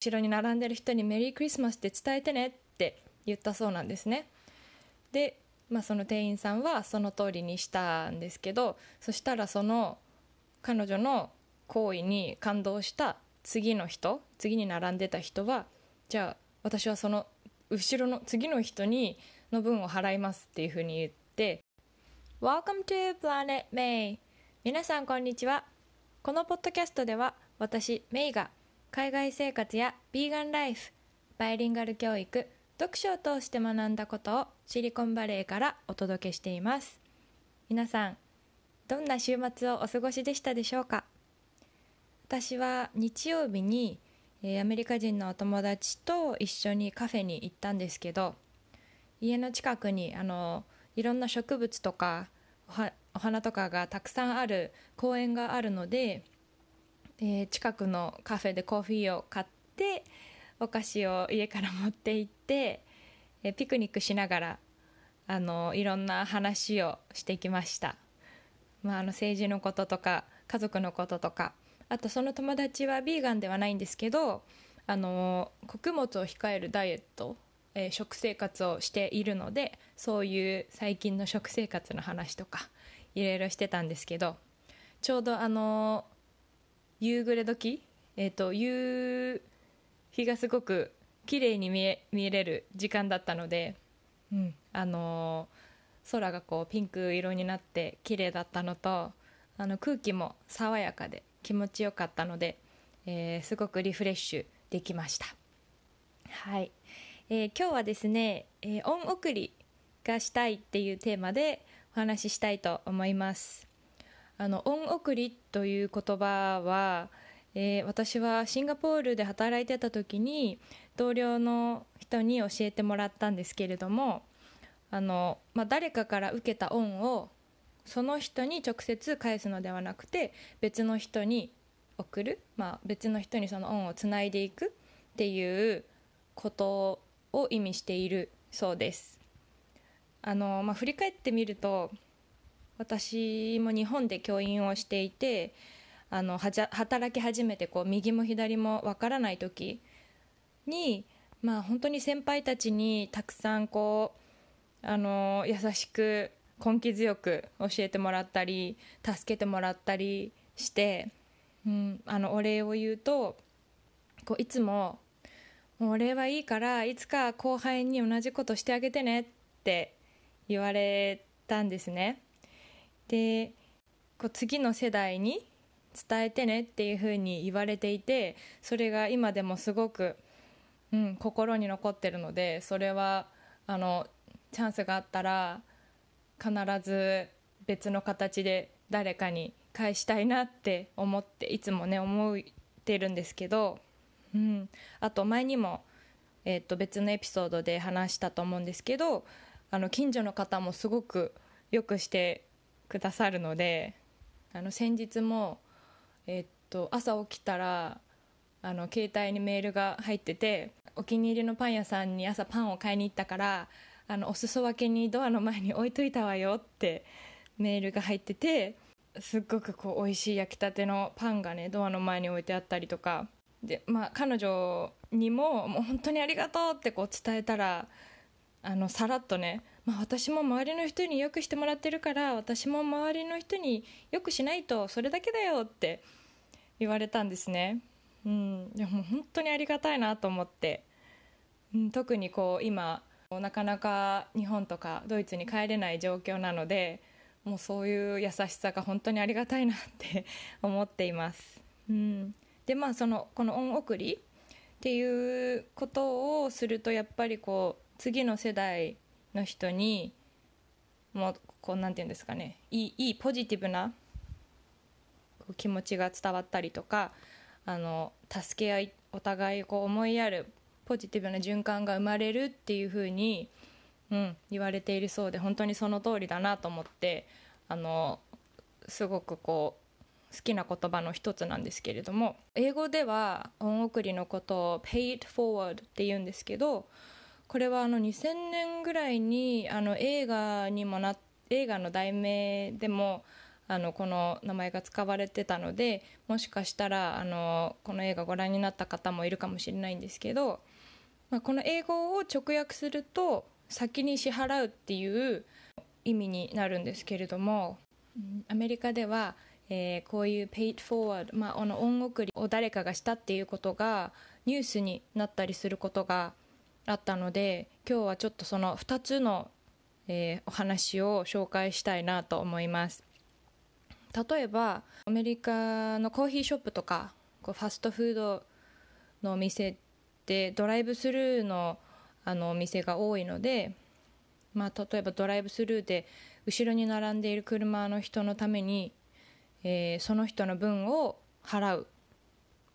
後ろに並んでる人にメリークリスマスって伝えてねって言ったそうなんですね。で、まあ、その店員さんはその通りにしたんですけどそしたらその彼女の行為に感動した次の人次に並んでた人はじゃあ私はその後ろの次の人にの分を払いますっていうふうに言って Welcome to Planet May 皆さんこんにちは。このポッドキャストでは私メイが海外生活やビーガンライフバイリンガル教育読書を通して学んだことをシリコンバレーからお届けしています。皆さんどんな週末をお過ごしでしたでしょうか？私は日曜日にアメリカ人のお友達と一緒にカフェに行ったんですけど家の近くにあのいろんな植物とかお花とかがたくさんある公園があるので、えー、近くのカフェでコーヒーを買ってお菓子を家から持って行って、えー、ピクニックしながらあのいろんな話をしてきました、まあ、あの政治のこととか家族のこととかあとその友達はビーガンではないんですけどあの穀物を控えるダイエットえー、食生活をしているのでそういう最近の食生活の話とかいろいろしてたんですけどちょうどあの夕暮れ時、えーと、夕日がすごく綺麗に見え見れる時間だったので、うん、あの空がこうピンク色になって綺麗だったのとあの空気も爽やかで気持ちよかったので、えー、すごくリフレッシュできました。はい。えー、今日はですね、えー、恩送りがしたいっていうテーマでお話ししたいと思いますあの恩送りという言葉は、えー、私はシンガポールで働いてた時に同僚の人に教えてもらったんですけれどもあの、まあ、誰かから受けた恩をその人に直接返すのではなくて別の人に送る、まあ、別の人にその恩をつないでいくっていうことを意味しているそうです。あの、まあ、振り返ってみると私も日本で教員をしていてあのはじゃ働き始めてこう右も左もわからない時に、まあ、本当に先輩たちにたくさんこうあの優しく根気強く教えてもらったり助けてもらったりして、うん、あのお礼を言うとこういつももう俺はいいからいつか後輩に同じことしてあげてねって言われたんですね。でこう次の世代に伝えてねっていうふうに言われていてそれが今でもすごく、うん、心に残ってるのでそれはあのチャンスがあったら必ず別の形で誰かに返したいなって思っていつもね思ってるんですけどうん、あと前にも、えー、と別のエピソードで話したと思うんですけどあの近所の方もすごくよくしてくださるのであの先日も、えー、と朝起きたらあの携帯にメールが入っててお気に入りのパン屋さんに朝パンを買いに行ったからあのお裾分けにドアの前に置いといたわよってメールが入っててすっごくこう美味しい焼きたてのパンがねドアの前に置いてあったりとか。で、まあ、彼女にももう本当にありがとうってこう伝えたらあのさらっとね、まあ、私も周りの人によくしてもらってるから私も周りの人によくしないとそれだけだよって言われたんですね。うん、いやもう本当にありがたいなと思って、うん、特にこう今なかなか日本とかドイツに帰れない状況なのでもうそういう優しさが本当にありがたいなって思っています。うんでまあそのこの恩送りっていうことをするとやっぱりこう次の世代の人にもうこうなんていうんですかねいいいいポジティブな気持ちが伝わったりとかあの助け合いお互いこう思いやるポジティブな循環が生まれるっていうふうに、うん、言われているそうで本当にその通りだなと思ってあのすごくこう好きな言葉の一つなんですけれども英語では恩送りのことを paid forward って言うんですけどこれはあの2000年ぐらいにあの映画にもな映画の題名でもあのこの名前が使われてたのでもしかしたらあのこの映画ご覧になった方もいるかもしれないんですけど、まあ、この英語を直訳すると先に支払うっていう意味になるんですけれどもアメリカでは、えー、こういう paid forward、まあ、あの恩送りを誰かがしたっていうことがニュースになったりすることがあったので今日はちょっとその2つの、えー、お話を紹介したいなと思います。例えばアメリカのコーヒーショップとかこうファストフードのお店ってドライブスルーのあのお店が多いので、まあ、例えばドライブスルーで後ろに並んでいる車の人のために、えー、その人の分を払う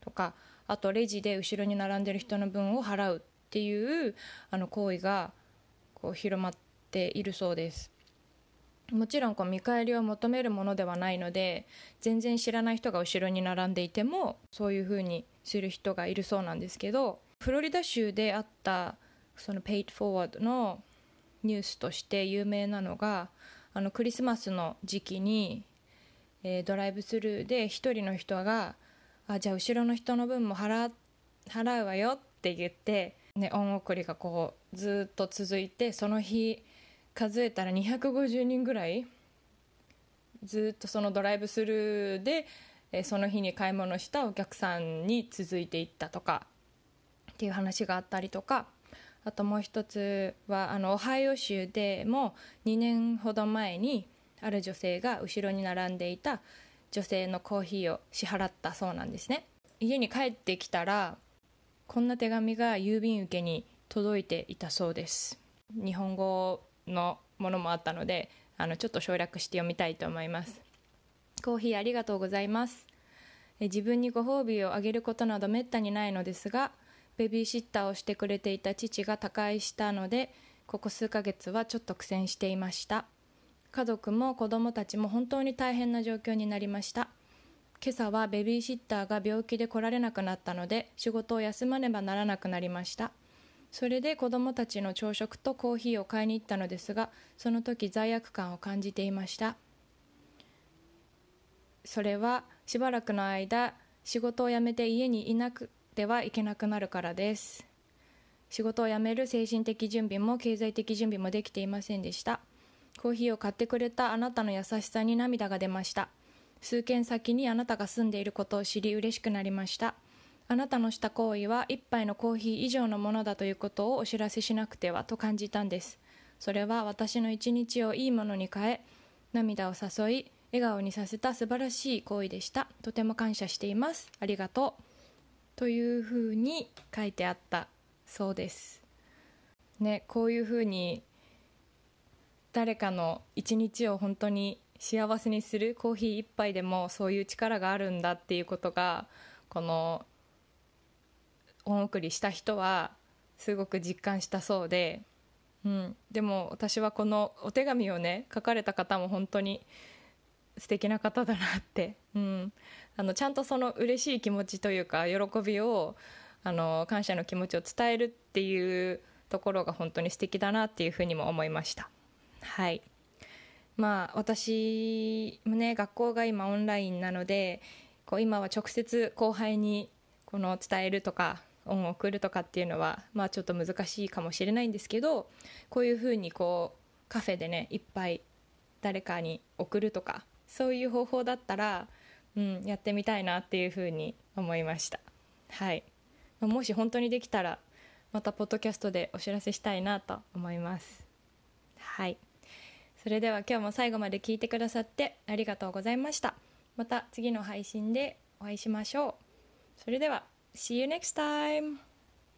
とかあとレジで後ろに並んでる人の分を払う。っていうあの行為がこう広まっているそうです。もちろんこう見返りを求めるものではないので全然知らない人が後ろに並んでいてもそういうふうにする人がいるそうなんですけどフロリダ州であったその Paid Forward のニュースとして有名なのがあのクリスマスの時期に、えー、ドライブスルーで1人の人があじゃあ後ろの人の分も払払うわよって言って、ね、恩送りがこうずっと続いてその日数えたら250人ぐらいずっとそのドライブスルーで、その日に買い物したお客さんに続いていったとかっていう話があったりとかあともう一つはあのオハイオ州でも2年ほど前にある女性が後ろに並んでいた女性のコーヒーを支払ったそうなんですね。家に帰ってきたらこんな手紙が郵便受けに届いていたそうです。日本語のものもあったのであのちょっと省略して読みたいと思います。コーヒーありがとうございます。自分にご褒美をあげることなどめったにないのですがベビーシッターをしてくれていた父が他界したのでここ数ヶ月はちょっと苦戦していました。家族も子供たちも本当に大変な状況になりました。今朝はベビーシッターが病気で来られなくなったので仕事を休まねばならなくなりました。それで子供たちの朝食とコーヒーを買いに行ったのですがその時罪悪感を感じていました。それはしばらくの間仕事を辞めて家にいなくてはいけなくなるからです。仕事を辞める精神的準備も経済的準備もできていませんでした。コーヒーを買ってくれたあなたの優しさに涙が出ました。数軒先にあなたが住んでいることを知り嬉しくなりました。あなたのした行為は一杯のコーヒー以上のものだということをお知らせしなくてはと感じたんです。それは私の一日をいいものに変え涙を誘い笑顔にさせた素晴らしい行為でした。とても感謝しています。ありがとう。というふうに書いてあったそうです。ね、こういうふうに誰かの一日を本当に幸せにするコーヒー一杯でもそういう力があるんだっていうことがこの恩送りした人はすごく実感したそうで、うん、でも私はこのお手紙をね書かれた方も本当に素敵な方だなって、うん、あのちゃんとその嬉しい気持ちというか喜びをあの感謝の気持ちを伝えるっていうところが本当に素敵だなっていうふうにも思いました。はい。まあ私もね学校が今オンラインなのでこう今は直接後輩にこの伝えるとか恩を送るとかっていうのはまあちょっと難しいかもしれないんですけどこういうふうにこうカフェでねいっぱい誰かに送るとかそういう方法だったらうん、やってみたいなっていうふうに思いました。はい。もし本当にできたらまたポッドキャストでお知らせしたいなと思います。はい。それでは今日も最後まで聞いてくださってありがとうございましたまた次の配信でお会いしましょうそれでは See you next time!